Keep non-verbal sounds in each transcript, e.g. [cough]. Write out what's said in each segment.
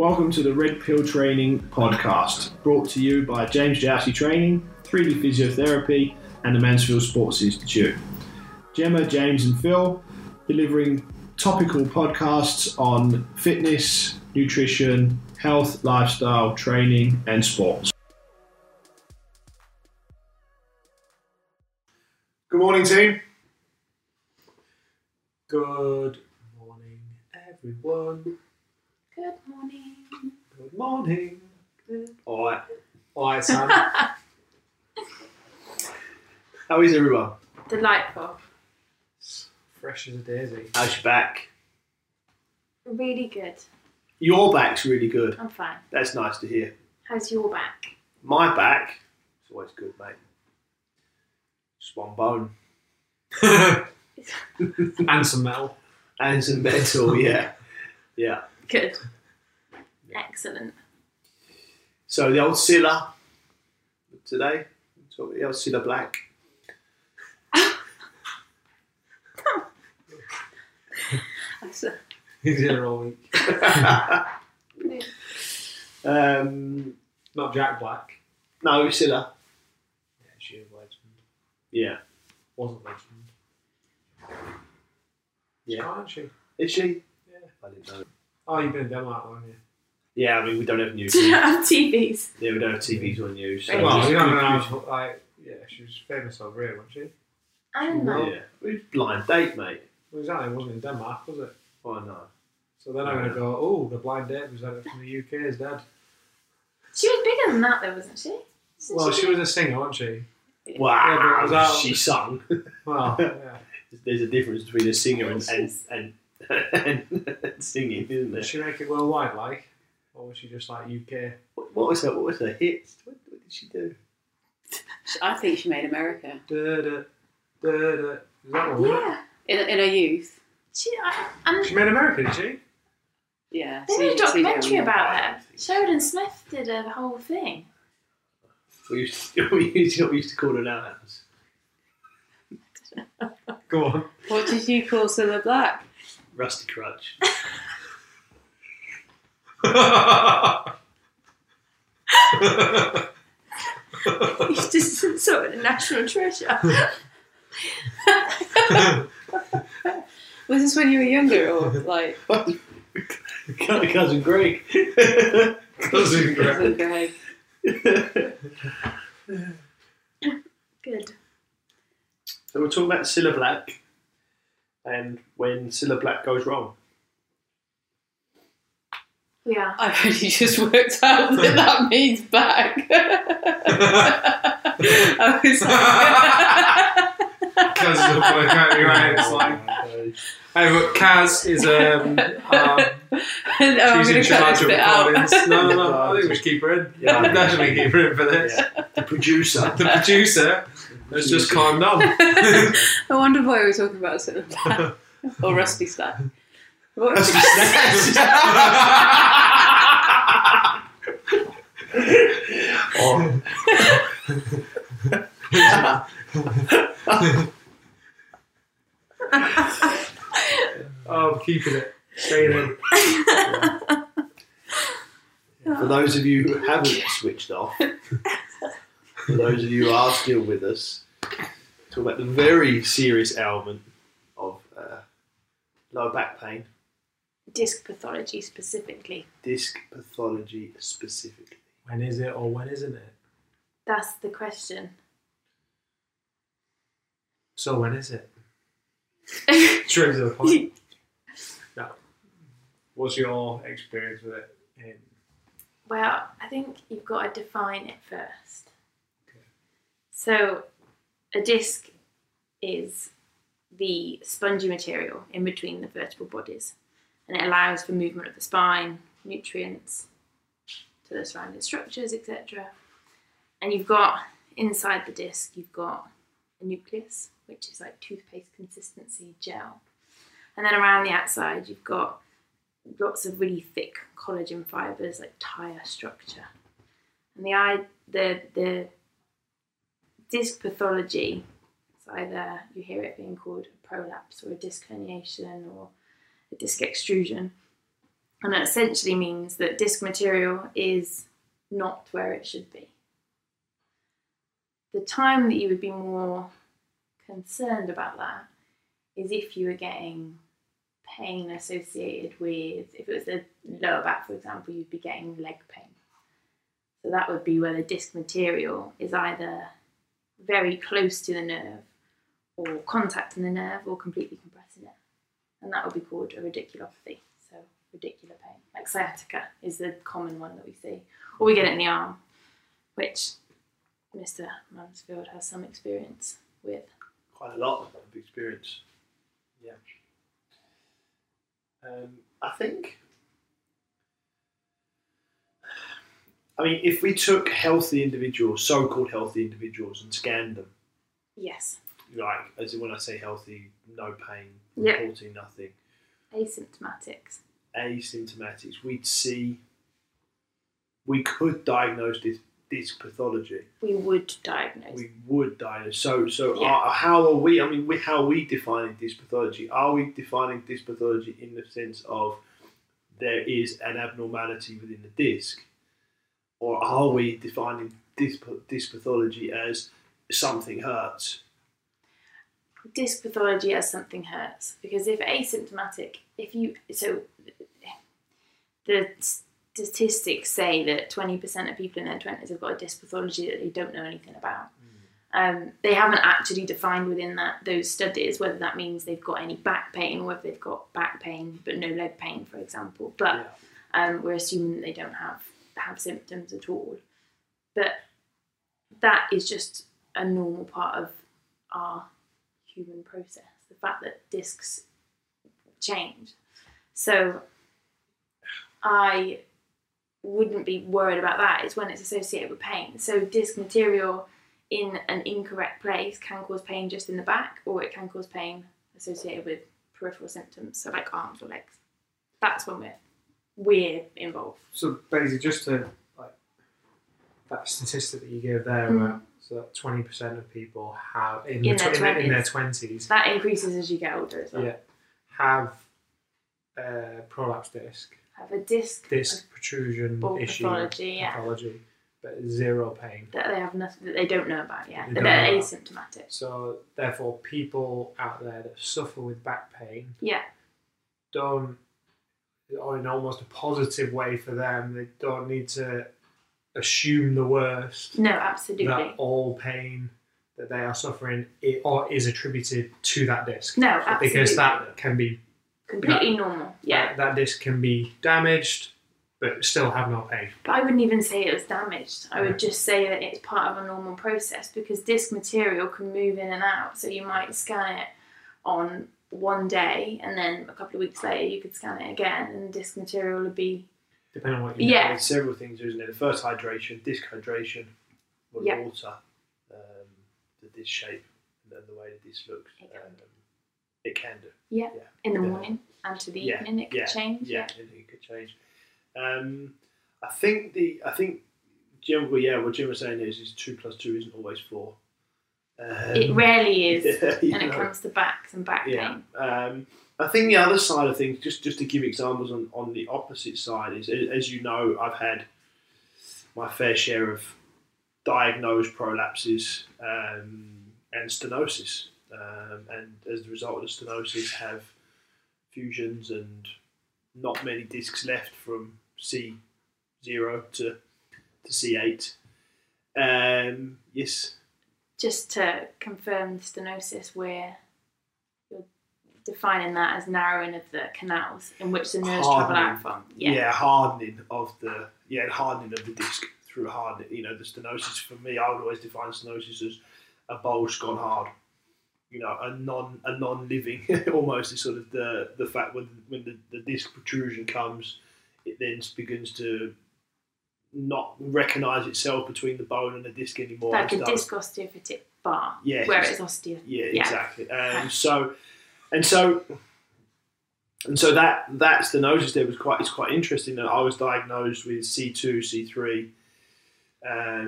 Welcome to the Red Pill Training Podcast, brought to you by James Jousey Training, 3D Physiotherapy, and the Mansfield Sports Institute. Gemma, James, and Phil delivering topical podcasts on fitness, nutrition, health, lifestyle, training, and sports. Good morning, team. Good morning, everyone. Good morning. Good morning. All right. All right, son. How is everyone? Delightful. Fresh as a daisy. How's your back? Really good. Your back's really good. I'm fine. That's nice to hear. How's your back? My back, it's always good, mate. Just one bone. [laughs] [laughs] and some metal. And some metal, yeah. Yeah. Good. Excellent. So the old Cilla today, talk about the old Cilla Black. [laughs] He's here all week. [laughs] um, Not Jack Black. no, Cilla. Yeah, she is legend. Yeah. Wasn't legend. Yeah. Can't she? Is she? Yeah. I didn't know. Oh, you've been in Denmark, haven't you? Yeah, I mean, we don't have news. [laughs] Do you have TVs? yeah, we don't have TVs on news. So Well, just you don't good know. news. Like, yeah, she was famous over here, wasn't she? I don't know. Yeah. We blind date, mate. Well, exactly. It wasn't in Denmark, was it? Oh, no. So then I'm going to go, oh, the blind date presenter from the UK is dead. She was bigger than that, though, wasn't she? Isn't Well, she was a singer, wasn't she? Wow. Yeah, was that- she sung. Well, [laughs] yeah. There's a difference between a singer and, and, and, [laughs] and singing, isn't there? Did she make it worldwide, like? Or was she just like UK? What what was her, what was her hits? What, what did she do? I think she made America Da, da, da, da. Is that one? Yeah. in, in her youth. She, I, and She made America, did she? Yeah. they did a documentary on about her. don't think so. Sheridan Smith did a whole thing. We used to, [laughs] we used to, we used to call her now. Go on. What did you call Cilla Black? Rusty Crutch. [laughs] [laughs] He's just sort of a national treasure. [laughs] Was this when you were younger or like Cousin Greg. Cousin Greg. Greg? Good. So we're talking about Cilla Black and when Cilla Black goes wrong. Yeah. [laughs] I've only just worked out that [laughs] that means back. [laughs] I was like, Kaz is up work out, right. It's like, hey, look, Kaz is um, um no, I'm she's going in to cut charge of recordings. No, no, no. I think we should keep her in. Yeah. Yeah, definitely keep her in for this. Yeah. The producer. The producer has just calm down. [laughs] I wonder why we were talking about Cilla [laughs] Black or Rusty Stack. What was [laughs] oh. oh, I'm keeping it. Staying in. For those of you who haven't switched off, for those of you who are still with us, talk about the very serious ailment of uh, lower back pain, Disc pathology specifically. disc pathology specifically. When is it or when isn't it? That's the question. So when is it? Straight to the point. [laughs] No. What's your experience with it? In, Well, I think you've got to define it first. So, a disc is the spongy material in between the vertebral bodies, and it allows for movement of the spine, nutrients to the surrounding structures, etc. And you've got inside the disc, you've got a nucleus, which is like toothpaste consistency gel, and then around the outside, you've got lots of really thick collagen fibers, like tire structure. And the the the disc pathology, it's either you hear it being called a prolapse or a disc herniation or a disc extrusion, And it essentially means that disc material is not where it should be. The time that you would be more concerned about that is if you were getting pain associated with, if it was the lower back, for example, you'd be getting leg pain. So that would be where the disc material is either very close to the nerve or contacting the nerve or completely compressing it. And that would be called a radiculopathy. So radicular pain. Like sciatica is the common one that we see. Or we get it in the arm, which Mr. Mansfield has some experience with. Quite a lot of experience. Yeah. Um, I think. I mean, if we took healthy individuals, so-called healthy individuals, and scanned them, Yes. like as in when I say healthy, no pain, Yeah. reporting nothing, Asymptomatics. asymptomatics, we'd see. We could diagnose this disc pathology. We would diagnose. We would diagnose. So, so Yeah. are, how are we? I mean, we, how are we defining this pathology? Are we defining this pathology in the sense of there is an abnormality within the disc, or are we defining disc, disc pathology as something hurts? disc pathology as something hurts because if asymptomatic if you so the statistics say that 20% of people in their 20s have got a disc pathology that they don't know anything about um, they haven't actually defined within that those studies whether that means they've got any back pain or whether they've got back pain but no leg pain for example but Yeah. um, we're assuming that they don't have have symptoms at all but that is just a normal part of our human process. The fact that discs change. So I wouldn't be worried about that. It's when it's associated with pain. So disc material in an incorrect place can cause pain just in the back, or it can cause pain associated with peripheral symptoms, so like arms or legs. That's when we're we're involved. So basically, just to like that statistic that you gave there Mm. about so that twenty percent of people have in, In the their tw- in, their- in their 20s. That increases as you get older as well. yeah have uh, prolapse disc Have a disc, disc protrusion issue pathology, yeah. pathology, but zero pain. that they have nothing that they don't know about yet. They they're asymptomatic. So therefore, people out there that suffer with back pain Yeah. don't, or in almost a positive way for them, they don't need to assume the worst. No, absolutely. that all pain that they are suffering i or is attributed to that disc. No, absolutely. Because that can be completely normal. Yeah. that, that disc can be damaged but still have no pain. But I wouldn't even say it was damaged. I would just say that it's part of a normal process because disc material can move in and out. So you might scan it on one day and then a couple of weeks later you could scan it again and the disc material would be Depending on what you Yeah. There's several things, isn't there? The first hydration, disc hydration, with Yeah. water, um, the disc shape, and the way the disc looks. It can Um, it can do. yeah, Yeah. in the morning and to the evening it could change. Yeah, it, it could change. Um, I think the I think Jim. Well, yeah, what Jim was saying is, is two plus two isn't always four. Um, It rarely is [laughs] you when it comes to backs and back Yeah. pain. Um, I think the other side of things, just just to give examples on, on the opposite side, is as you know, I've had my fair share of diagnosed prolapses um, and stenosis, um, and as a result of the stenosis, have fusions and not many discs left from C zero to to C eight. Um, yes, Just to confirm the stenosis, where you're defining that as narrowing of the canals in which the nerves travel Hardening. out from. yeah. Yeah. hardening of the yeah hardening of the disc through hard. You know, the stenosis for me, I would always define stenosis as a bulge gone hard. You know, a non a non living [laughs] almost is sort of the the fact when when the, the disc protrusion comes, it then begins to not recognise itself between the bone and the disc anymore. Like a disc osteophytic bar, Yeah, where it's- it's osteo. yeah, Yeah. exactly. Um, so, and so, and so that that's the notice there was quite it's quite interesting. That I was diagnosed with C two, C three,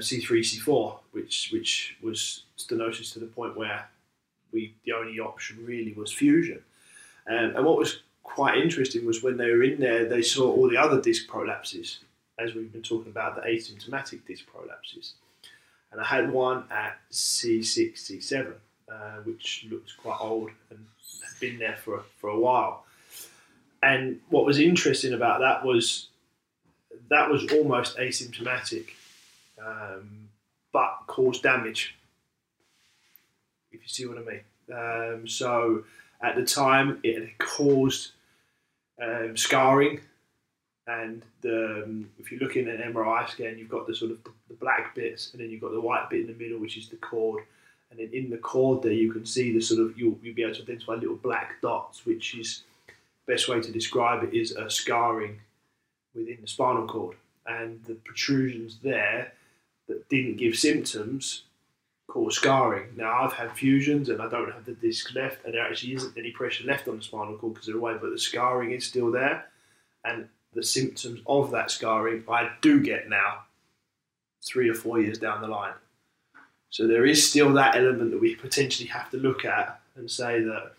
C three, C four, which which was stenosis to the point where we the only option really was fusion. Um, and what was quite interesting was when they were in there, they saw all the other disc prolapses, as we've been talking about the asymptomatic disc prolapses. And I had one at C6, C7, uh, which looked quite old and had been there for, for a while. And what was interesting about that was that was almost asymptomatic, um, but caused damage. If you see what I mean. Um, so at the time, it had caused um, scarring, and the, um, if you look in an MRI scan, you've got the sort of the, the black bits, and then you've got the white bit in the middle, which is the cord. And then in the cord there, you can see the sort of you'll, you'll be able to identify little black dots, which is best way to describe it is a scarring within the spinal cord, and the protrusions there that didn't give symptoms cause scarring. Now I've had fusions and I don't have the disc left, and there actually isn't any pressure left on the spinal cord because they're away, but the scarring is still there, and the symptoms of that scarring I do get now, three or four years down the line. So there is still that element that we potentially have to look at and say that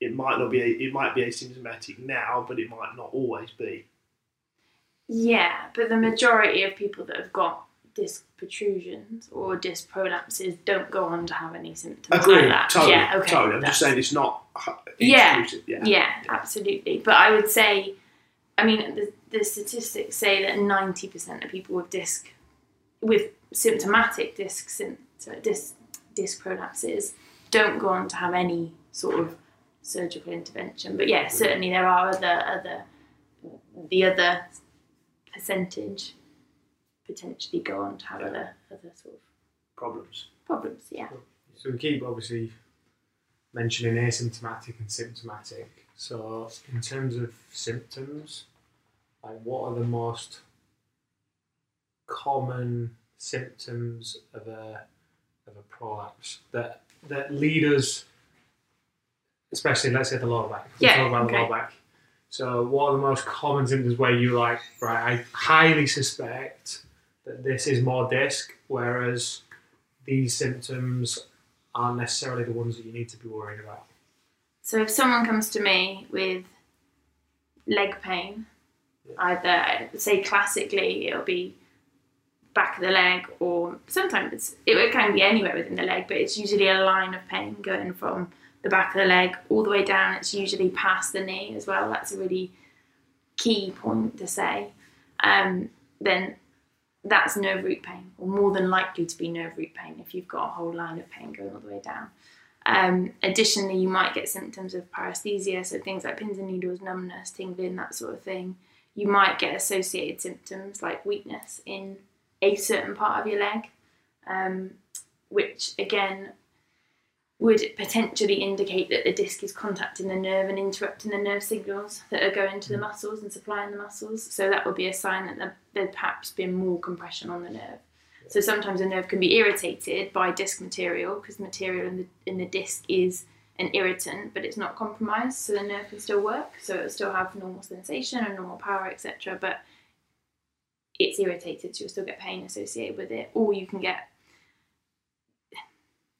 it might not be it might be asymptomatic now, but it might not always be. Yeah, but the majority of people that have got disc protrusions or disc prolapses don't go on to have any symptoms Agree, like that. totally, yeah, okay. totally. I'm just saying it's not Yeah, exclusive. Yeah, Yeah, absolutely. But I would say, I mean, the, the statistics say that 90% of people with disc, with symptomatic disc, disc, disc prolapses don't go on to have any sort of surgical intervention. But yeah, certainly there are other, other the other percentage potentially go on to have other, other sort of problems. problems. Yeah. So we keep obviously mentioning asymptomatic and symptomatic. So in terms of symptoms, like what are the most common symptoms of a of a prolapse that that lead us, especially let's say the lower back. Yeah, talk about the okay. lower back. So what are the most common symptoms where you like right? I highly suspect that this is more disc, whereas these symptoms aren't necessarily the ones that you need to be worried about. So if someone comes to me with leg pain, either say classically it'll be back of the leg, or sometimes it can be anywhere within the leg, but it's usually a line of pain going from the back of the leg all the way down. It's usually past the knee as well. That's a really key point to say. Um, then that's nerve root pain, or more than likely to be nerve root pain if you've got a whole line of pain going all the way down. Um, additionally, you might get symptoms of paresthesia, so things like pins and needles, numbness, tingling, that sort of thing. You might get associated symptoms like weakness in a certain part of your leg, um, which again would potentially indicate that the disc is contacting the nerve and interrupting the nerve signals that are going to the muscles and supplying the muscles. So that would be a sign that there- there'd perhaps been more compression on the nerve. So sometimes a nerve can be irritated by disc material because the material in the in the disc is an irritant, but it's not compromised, so the nerve can still work. So it'll still have normal sensation and normal power, etc. But it's irritated, so you'll still get pain associated with it, or you can get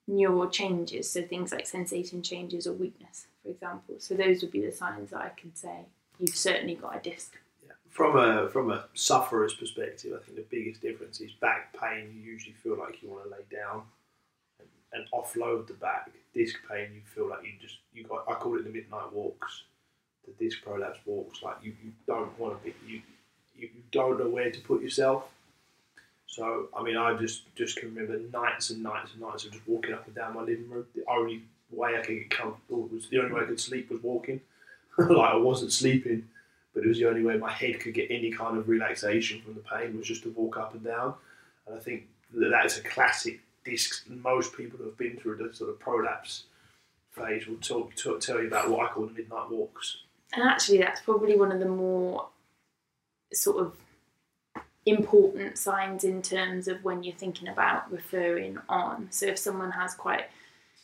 neural changes, so things like sensation changes or weakness, for example. So those would be the signs that I can say you've certainly got a disc. From a from a sufferer's perspective, I think the biggest difference is back pain. You usually feel like you want to lay down and, offload the back. Disc pain, you feel like you just you got. I call it the midnight walks, the disc prolapse walks. Like you, you don't want to be you, you you don't know where to put yourself. So I mean, I just just can remember nights and nights and nights of just walking up and down my living room. The only way I could get comfortable was the only way I could sleep was walking. [laughs] like I wasn't sleeping, but it was the only way my head could get any kind of relaxation from the pain was just to walk up and down. And I think that that's a classic Most people who have been through the sort of prolapse phase will talk, talk tell you about what I call the midnight walks. And actually, that's probably one of the more sort of important signs in terms of when you're thinking about referring on. So if someone has quite,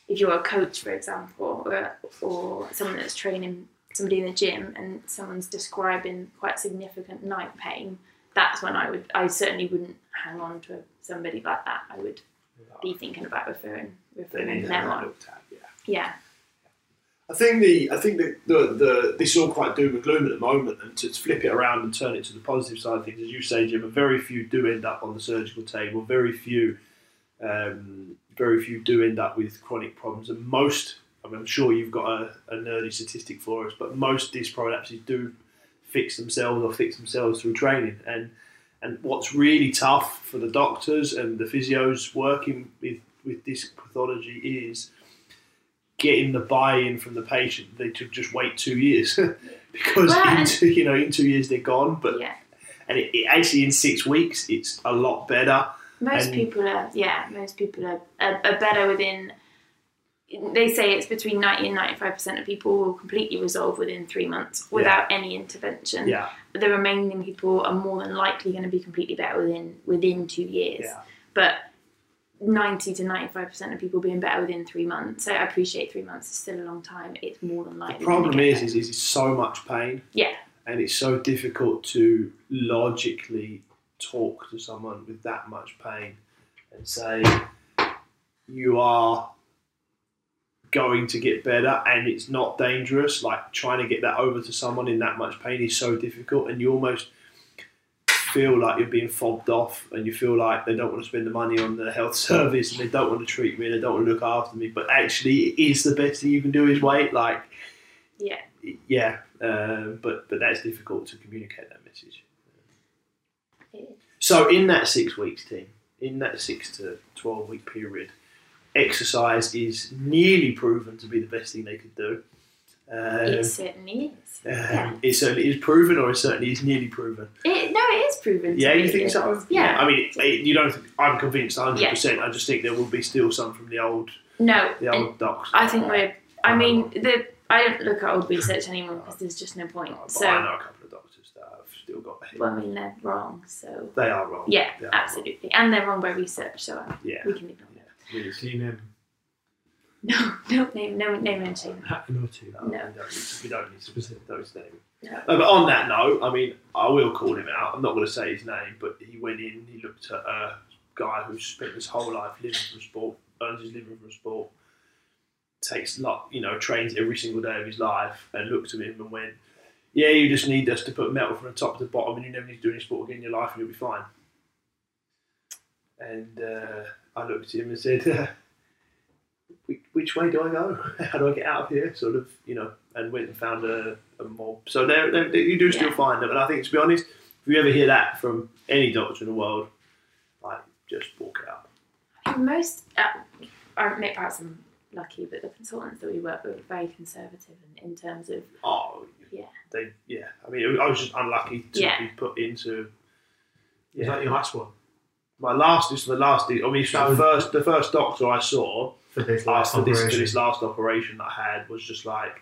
if you're a coach, for example, or, or someone that's training somebody in the gym and someone's describing quite significant night pain, that's when I would, I certainly wouldn't hang on to somebody like that. I would be thinking about referring, They referring need to them have that on. at. Yeah. Yeah. I think the I think the, the, the this is all quite doom and gloom at the moment, and to flip it around and turn it to the positive side of things, as you say, Jim, very few do end up on the surgical table. Very few, um, very few do end up with chronic problems, and most. I mean, I'm sure you've got a, a nerdy statistic for us, but most disc prolapses do fix themselves or fix themselves through training, and and what's really tough for the doctors and the physios working with with disc pathology is getting the buy-in from the patient. They to just wait two years [laughs] because Well, in two, you know in two years they're gone. But yeah. and it, it actually in six weeks it's a lot better. Most And- people are, yeah, most people are, are, are better within. They say it's between 90 and 95% of people will completely resolve within three months without any intervention. Yeah, The remaining people are more than likely going to be completely better within within two years. yeah, But 90 to 95% of people being better within three months. So I appreciate three months is still a long time. It's more than likely. The problem is, is, is it's so much pain. Yeah. And it's so difficult to logically talk to someone with that much pain and say you are going to get better and it's not dangerous. Like trying to get that over to someone in that much pain is so difficult, and you almost feel like you're being fobbed off, and you feel like they don't want to spend the money on the health service, and they don't want to treat me, and they don't want to look after me. But actually, it is the best thing you can do is wait. Like Yeah. yeah, um, but but that's difficult to communicate that message. So in that six weeks team, in that six to twelve week period, exercise is nearly proven to be the best thing they could do. Um, it certainly is. um, yeah. It certainly is proven, or it certainly is nearly proven. It, no, it is proven. Yeah, you think so? it's- Yeah. I mean, it, it- you don't. I'm convinced 100. percent I just think there will be still some from the old, No, the old docs. I think we're. I mean, the I don't look at old research anymore because there's just no point. But So, I know a couple of doctors that have still got. well, I mean, they're wrong. So, they are wrong. yeah, They are wrong. absolutely, and they're wrong by research. So um, Yeah. we can ignore. Really. Clean him. No, [laughs] no name, no name and shame. No, two. No, No. We don't need to, we don't need to Specific. those names. No. But on that note, I mean, I will call him out. I'm not going to say his name, but he went in, he looked at a guy who's spent his whole life living from sport, earns his living from sport, takes lot, you know, trains every single day of his life, and looked at him and went, "Yeah, you just need us to put metal from the top to the bottom, and you never need to do any sport again in your life, and you'll be fine." And uh, I looked at him and said. [laughs] Uh, which, which way do I go? [laughs] How do I get out of here? Sort of, you know, and went and found a, a mob. So there, there, you do still Yeah. find them. And I think, to be honest, if you ever hear that from any doctor in the world, like, just walk it out. Most, uh, I admit perhaps I'm lucky, but the consultants that we work with are very conservative in, in terms of Oh, Yeah. They, yeah. I mean, I was just unlucky to Yeah. be put into. Is that your last one My last is the last. I mean, it's the first. The first doctor I saw for this last after this, for operation? this last operation that I had was just like,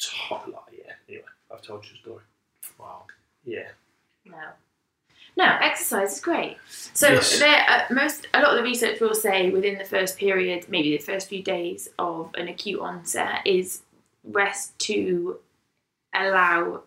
top, like yeah. Anyway, I've told you the story. Wow. Yeah. No. No, exercise is great. So Yes. there, uh, most a lot of the research will say within the first period, maybe the first few days of an acute onset, is rest to allow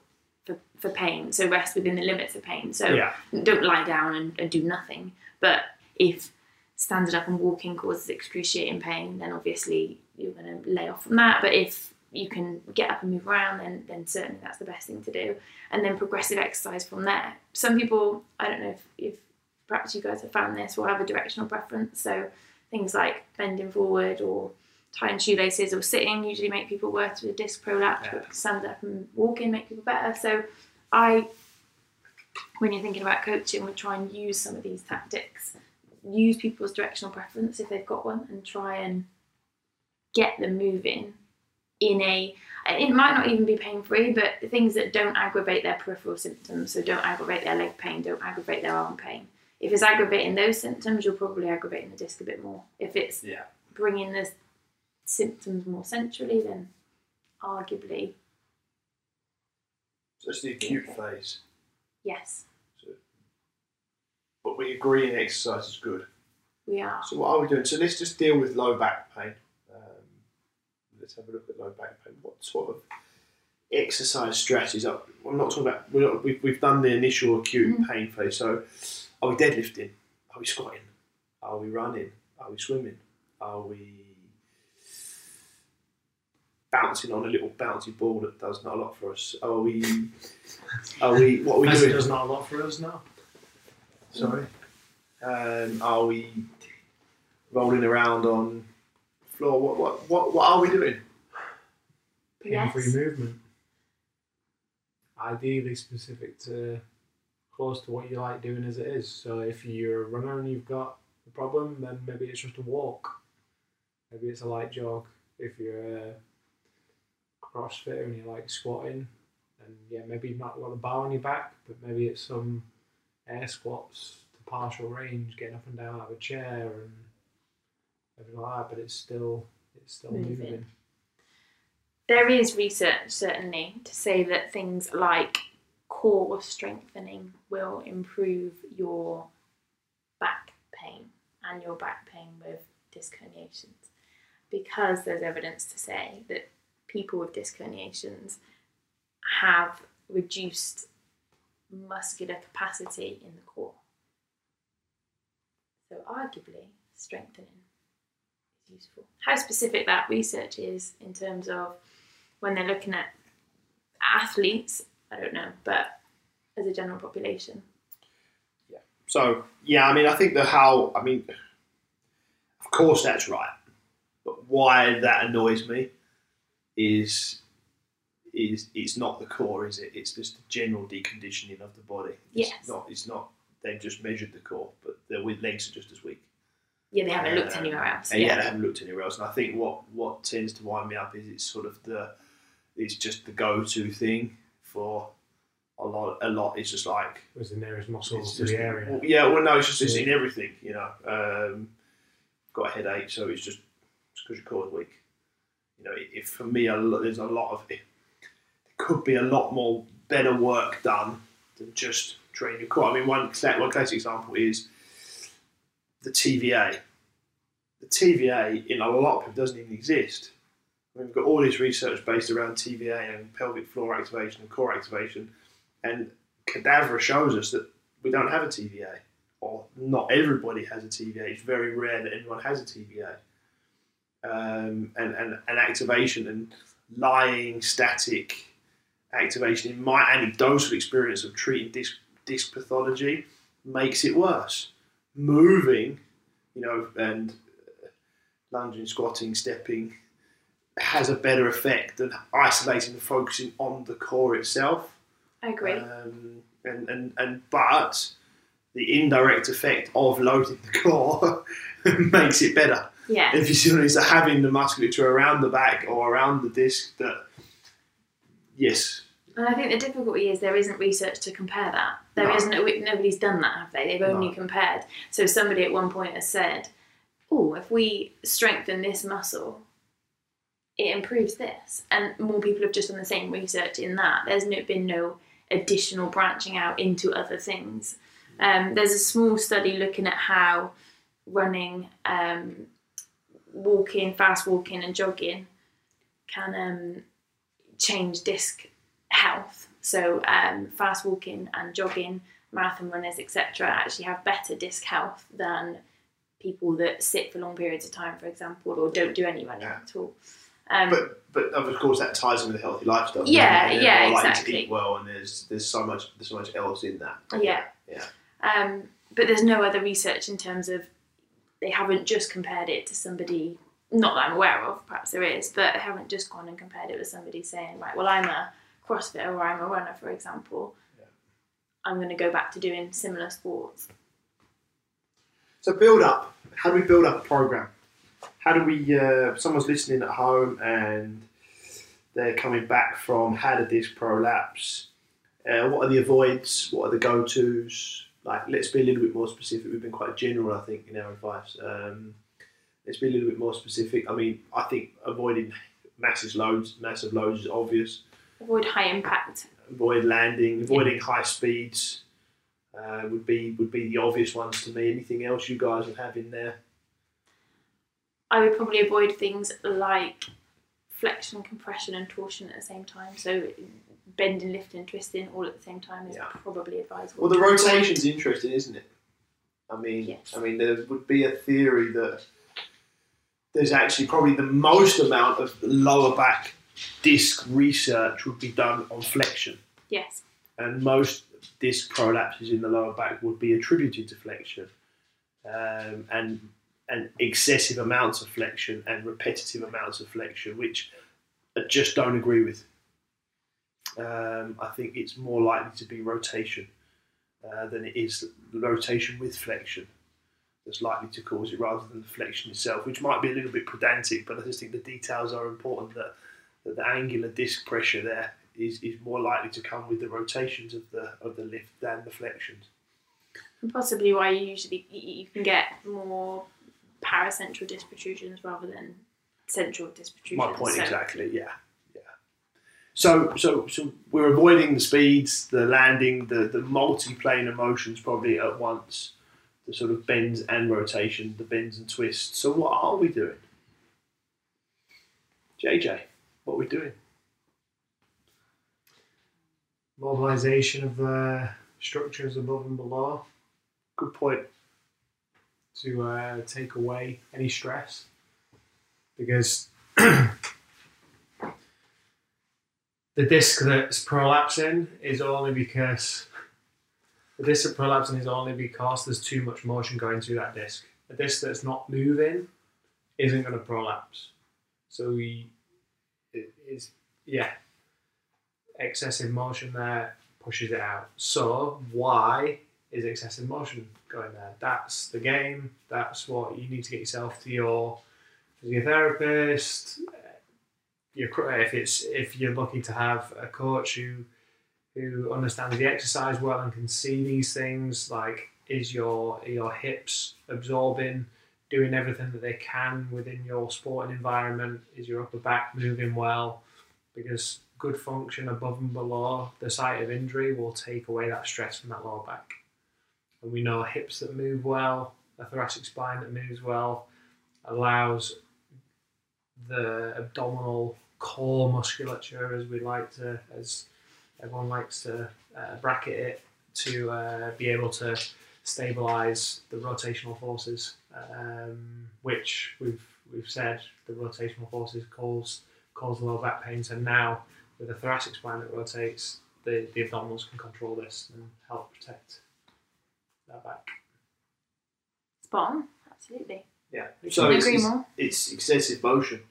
for, for pain. So rest within the limits of pain. So Yeah. don't lie down and, and do nothing. But if standing up and walking causes excruciating pain, then obviously you're going to lay off from that. But if you can get up and move around, then then certainly that's the best thing to do. And then progressive exercise from there. Some people, I don't know if, if perhaps you guys have found this, will have a directional preference. So things like bending forward or tying shoelaces or sitting usually make people worse with a disc prolapse, Yeah. but standing up and walking make people better. So I when you're thinking about coaching, we try and use some of these tactics. Use people's directional preference if they've got one, and try and get them moving in a. It might not even be pain free, but things that don't aggravate their peripheral symptoms. So don't aggravate their leg pain, don't aggravate their arm pain. If it's aggravating those symptoms, you're probably aggravating the disc a bit more. If it's Yeah. bringing the symptoms more centrally, then arguably So it's the acute phase. Yes, But we agree in exercise is good. we are. So what are we doing? So let's just deal with low back pain. Um, let's have a look at low back pain. What sort of exercise strategies? Are, I'm not talking about. We're not, we've, we've done the initial acute Mhm. pain phase. So are we deadlifting? Are we squatting? Are we running? Are we swimming? Are we bouncing on a little bouncy ball that does not a lot for us? Are we? Are we? What are we Messi doing? does not a lot for us now. Sorry. Um, are we rolling around on the floor? What what what what are we doing? Pain-free movement. Ideally specific to close to what you like doing as it is. So if you're a runner and you've got a problem, then maybe it's just a walk. Maybe it's a light jog. If you're a CrossFitter and you like squatting, then yeah, maybe you've not got the bar on your back, but maybe it's some air squats to partial range, getting up and down out of a chair and everything like that. But it's still it's still Moving. moving. There is research certainly to say that things like core strengthening will improve your back pain and your back pain with disc herniations because there's evidence to say that people with disc herniations have reduced muscular capacity in the core. So arguably strengthening is useful. How specific that research is in terms of when they're looking at athletes, I don't know, but as a general population. Yeah. So yeah, I mean, I think the how. I mean, of course that's right, but why that annoys me is is it's not the core, is it? It's just the general deconditioning of the body. It's Yes. Not. It's not. They've just measured the core, but their legs are just as weak. Yeah, they haven't looked Um, anywhere else. And yeah, Yeah. they haven't looked anywhere else. And I think what what tends to wind me up is it's sort of the it's just the go to thing for a lot. A lot is just like was the nearest muscle it's to the area. well, yeah, well, no, it's just it's Yeah. in everything. You know, um, got a headache, so it's just because your core's weak. You know, if for me, a there's a lot of it. There could be a lot more better work done than just train your core. I mean, one one classic example is the TVA. The TVA in a lot of people doesn't even exist. I mean, we've got all this research based around TVA and pelvic floor activation and core activation, and cadaver shows us that we don't have a TVA, or not everybody has a TVA. It's very rare that anyone has a TVA. Um, and, and, and activation and lying static activation, in my anecdotal experience of treating disc, disc pathology, makes it worse. Moving, you know, and uh, lunging, squatting, stepping has a better effect than isolating and focusing on the core itself. I agree. Um, and, and, and but the indirect effect of loading the core [laughs] makes it better. Yeah. If you see what I mean, so having the musculature around the back or around the disc that yes, And I think the difficulty is there isn't research to compare that. There No. not nobody's done that, have they? They've only No. compared. So somebody at one point has said, "Oh, if we strengthen this muscle, it improves this," and more people have just done the same research in that. There's no, been no additional branching out into other things. Um, there's a small study looking at how running, um, walking, fast walking, and jogging can um, change disc health. So, um, fast walking and jogging, marathon runners, etc., actually have better disc health than people that sit for long periods of time, for example, or don't do any running Yeah. at all. Um, but but of course that ties in with a healthy lifestyle. Yeah, yeah, I like exactly. To eat well, and there's there's so much there's so much else in that. yeah. Yeah. Um, but there's no other research in terms of they haven't just compared it to somebody. Not that I'm aware of, perhaps there is, but they haven't just gone and compared it with somebody saying, right, well, I'm a CrossFitter or I'm a runner, for example. Yeah. I'm going to go back to doing similar sports. So build up. How do we build up a program? How do we? Uh, someone's listening at home and they're coming back from had a disc prolapse. Uh, what are the avoids? What are the go tos? Like, let's be a little bit more specific. We've been quite general, I think, in our advice. Um, let's be a little bit more specific. I mean, I think avoiding massive loads, massive loads is obvious. Avoid high impact. Avoid landing, avoiding high speeds uh, would be would be the obvious ones to me. Anything else you guys would have in there? I would probably avoid things like flexion, compression, and torsion at the same time. So bending, lifting, twisting all at the same time is Yeah. probably advisable. Well, the rotation's interesting, isn't it? I mean, Yes. I mean, there would be a theory that there's actually probably the most amount of lower back disc research would be done on flexion, Yes. and most disc prolapses in the lower back would be attributed to flexion, um, and and excessive amounts of flexion and repetitive amounts of flexion, which I just don't agree with. Um, I think it's more likely to be rotation uh, than it is rotation with flexion that's likely to cause it rather than the flexion itself, which might be a little bit pedantic, but I just think the details are important that, that the angular disc pressure there is, is more likely to come with the rotations of the of the lift than the flexions. And possibly why you usually you you can get more paracentral disc protrusions rather than central disc protrusions. My point So- exactly, yeah. Yeah. So so so we're avoiding the speeds, the landing, the, the multi-planar motions probably at once, the sort of bends and rotation, the bends and twists. So what are we doing? JJ, what are we doing? Mobilization of the structures above and below Good point. To uh, take away any stress because [clears throat] the disc that's prolapsing is only because the disc that's prolapsing is only because there's too much motion going through that disc. A disc that's not moving isn't going to prolapse. So we, it is yeah, excessive motion there pushes it out. So why is excessive motion going there? That's the game. That's what you need to get yourself to your physiotherapist. Your if it's if you're lucky to have a coach who who understands the exercise well and can see these things, like is your your hips absorbing, doing everything that they can within your sporting environment? Is your upper back moving well? Because good function above and below the site of injury will take away that stress from that lower back. And we know hips that move well, a thoracic spine that moves well, allows the abdominal core musculature, as we like to, as everyone likes to uh, bracket it, to uh, be able to stabilize the rotational forces, um, which we've we've said the rotational forces cause cause lower back pain. So now with a thoracic spine that rotates, the, the abdominals can control this and help protect that back. Spot on. Absolutely. Yeah. So it's, it's, it's excessive motion.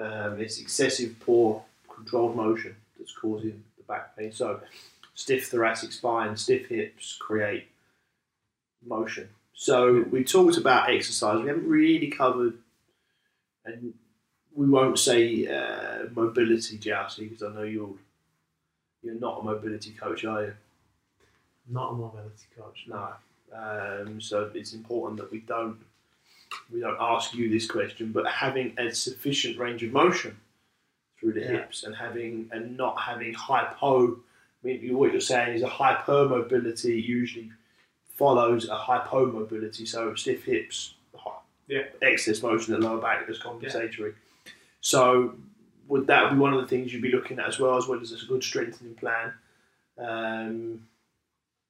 Um, it's excessive poor controlled motion that's causing the back pain. So stiff thoracic spine, stiff hips create motion. So we talked about exercise. We haven't really covered, and we won't say uh, mobility, Jousty, because I know you're you're not a mobility coach, are you? Not a mobility coach. No. Um, so it's important that we don't we don't ask you this question, but having a sufficient range of motion through the Yeah. hips and having and not having hypo. I mean, what you're saying is a hypermobility usually follows a hypomobility. So stiff hips, Yeah. excess motion at lower back is compensatory. So would that be one of the things you'd be looking at as well, as well as a good strengthening plan? Um,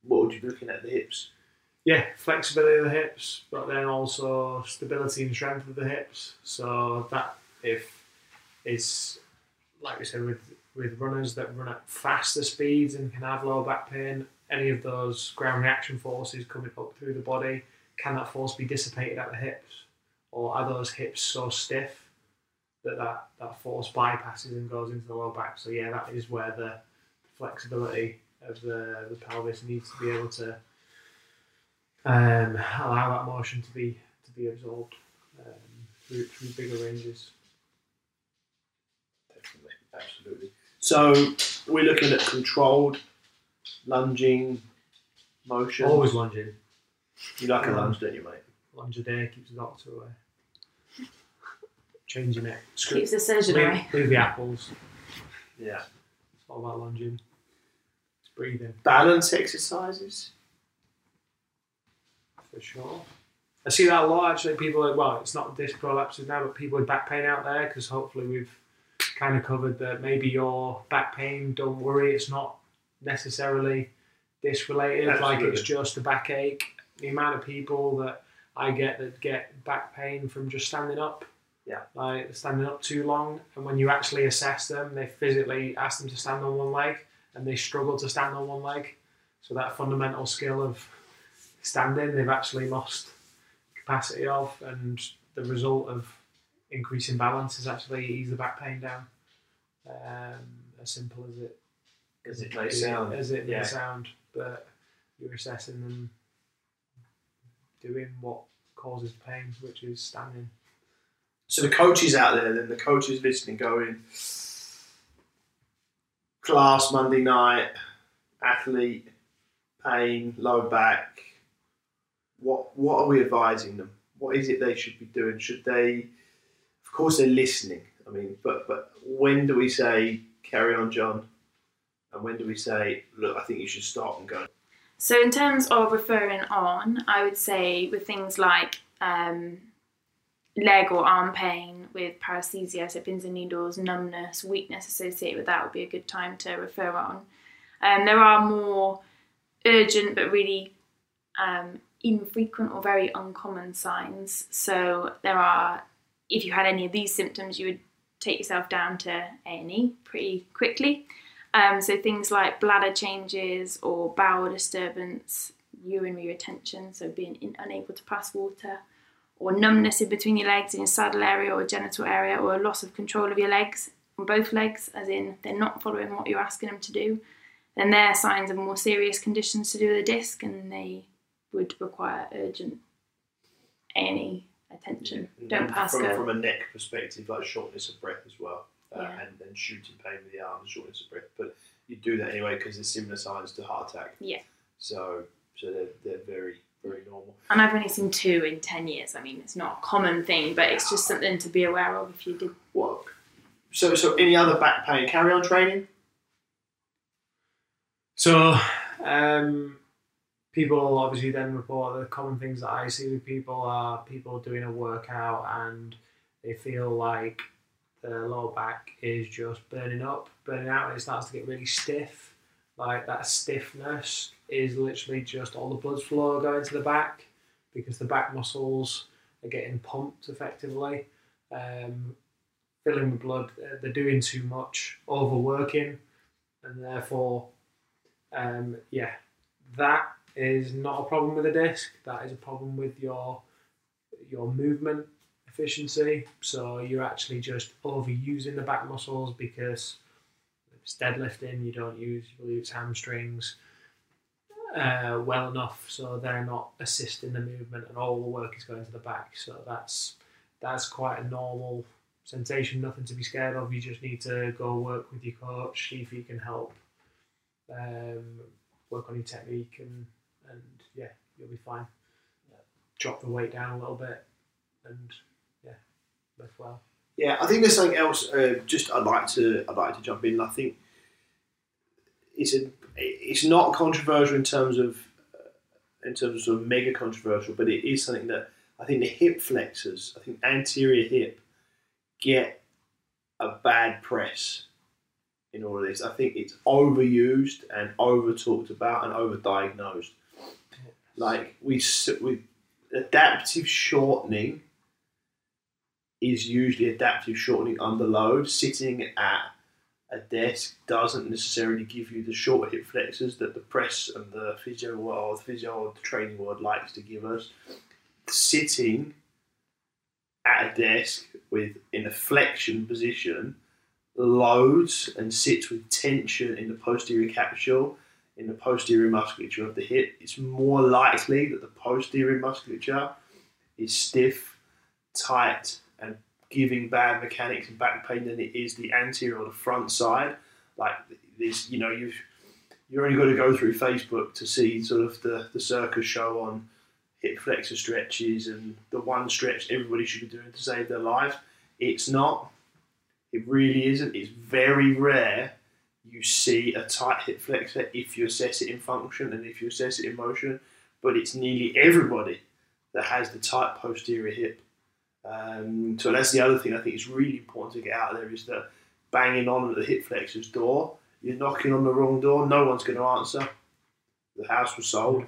what would you be looking at the hips? Yeah, flexibility of the hips, but then also stability and strength of the hips. So that if it's like we said with with runners that run at faster speeds and can have lower back pain, any of those ground reaction forces coming up through the body, can that force be dissipated at the hips, or are those hips so stiff that that, that force bypasses and goes into the lower back? So yeah, that is where the flexibility of the, the pelvis needs to be able to um, allow that motion to be to be absorbed um, through, through bigger ranges. Definitely, absolutely. So we're looking at controlled lunging motion. Always lunging. You like a Um, lunge, don't you, mate? Lunge a day keeps the doctor away. Changing it. Keeps the surgeon away. Leave, leave the apples. Yeah. It's all about lunging. It's breathing Balance exercises. For sure. I see that a lot actually. People, are- well, it's not disc prolapses now, but people with back pain out there because hopefully we've kind of covered that maybe your back pain, don't worry, it's not necessarily disc related, like it's just a backache. The amount of people that I get that get back pain from just standing up Yeah. Like standing up too long, and when you actually assess them, they physically ask them to stand on one leg, and they struggle to stand on one leg. So that fundamental skill of standing, they've actually lost capacity of, and the result of increasing balance is actually ease the back pain down. Um, as simple as it As it may sound. as it may Yeah. sound, but you're assessing them doing what causes pain, which is standing. So the coaches out there, then the coaches listening, going class Monday night, athlete, pain, low back. What what are we advising them? What is it they should be doing? Should they? Of course, they're listening. I mean, but but when do we say carry on, John? And when do we say, look, I think you should stop and go? So, in terms of referring on, I would say with things like um, leg or arm pain with paresthesia, so pins and needles, numbness, weakness associated with that would be a good time to refer on. Um, there are more urgent but really um, infrequent or very uncommon signs. So, there are, if you had any of these symptoms, you would take yourself down to A&E pretty quickly. Um, so things like bladder changes or bowel disturbance, urinary retention, so being in, unable to pass water, or numbness in between your legs in your saddle area or genital area, or a loss of control of your legs on both legs, as in they're not following what you're asking them to do, then they're signs of more serious conditions to do with the disc, and they would require urgent A&E attention. Don't pass from, go. from a neck perspective, like shortness of breath as well, uh, Yeah. and then shooting pain with the arms, shortness of breath. But you do that anyway because there's similar signs to heart attack. Yeah. So so they're, they're very very normal. And I've only seen two in 10 years. I mean, it's not a common thing, but it's just something to be aware of if you did. What? So so any other back pain? Carry on training. So, um, people obviously then report the common things that I see with people are people doing a workout and they feel like the lower back is just burning up, burning out, and it starts to get really stiff. Like that stiffness is literally just all the blood flow going to the back because the back muscles are getting pumped effectively, um, filling with blood. uh, They're doing too much, overworking, and therefore um, yeah, that is not a problem with the disc. That is a problem with your your movement efficiency. So you're actually just overusing the back muscles because it's deadlifting. You don't use your use hamstrings uh, well enough, so they're not assisting the movement, and all the work is going to the back. So that's that's quite a normal sensation. Nothing to be scared of. You just need to go work with your coach, see if he can help um, work on your technique and and yeah, you'll be fine. Drop the weight down a little bit and yeah, lift well. Yeah, I think there's something else. Uh, just I'd like to I'd like to jump in. I think it's a it's not controversial in terms of uh, in terms of mega controversial, but it is something that I think the hip flexors, I think anterior hip, get a bad press in all of this. I think it's overused and over talked about and over diagnosed. Like we we adaptive shortening is usually adaptive shortening under load. Sitting at a desk doesn't necessarily give you the short hip flexors that the press and the physio world, the physio or the training world likes to give us. Sitting at a desk with in a flexion position loads and sits with tension in the posterior capsule in the posterior musculature of the hip, it's more likely that the posterior musculature is stiff, tight, and giving bad mechanics and back pain than it is the anterior or the front side. Like this, you know, you've you only got to go through Facebook to see sort of the, the circus show on hip flexor stretches and the one stretch everybody should be doing to save their life. It's not. It really isn't. It's very rare you see a tight hip flexor if you assess it in function and if you assess it in motion, but it's nearly everybody that has the tight posterior hip. Um, so that's the other thing I think is really important to get out there is that banging on at the hip flexor's door, you're knocking on the wrong door, no one's going to answer. The house was sold.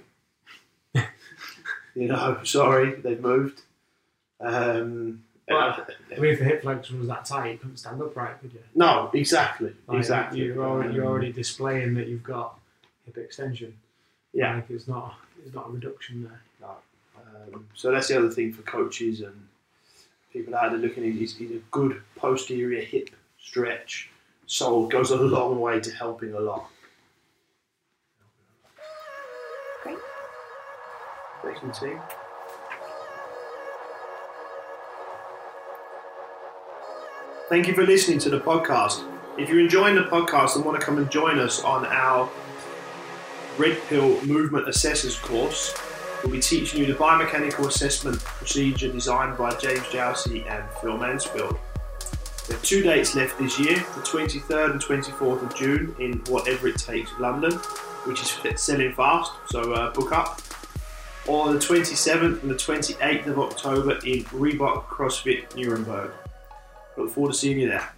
[laughs] you know, [laughs] sorry, they've moved. Um, Well, I mean, if the hip flexion was that tight, you couldn't stand upright, could you? no, exactly, Like, exactly. You're already, you're already displaying that you've got hip extension. Yeah. Like it's not, it's not a reduction there. Um, so that's the other thing for coaches and people out there looking at is, is a good posterior hip stretch. So goes a long way to helping a lot. Great. Thank you, team. Thank you for listening to the podcast. If you're enjoying the podcast and want to come and join us on our Red Pill Movement Assessors course, we'll be teaching you the biomechanical assessment procedure designed by James Jousey and Phil Mansfield. There are two dates left this year, the 23rd and 24th of June in Whatever It Takes London, which is selling fast, so uh, book up. Or the 27th and the 28th of October in Reebok CrossFit Nuremberg. Look forward to seeing you there.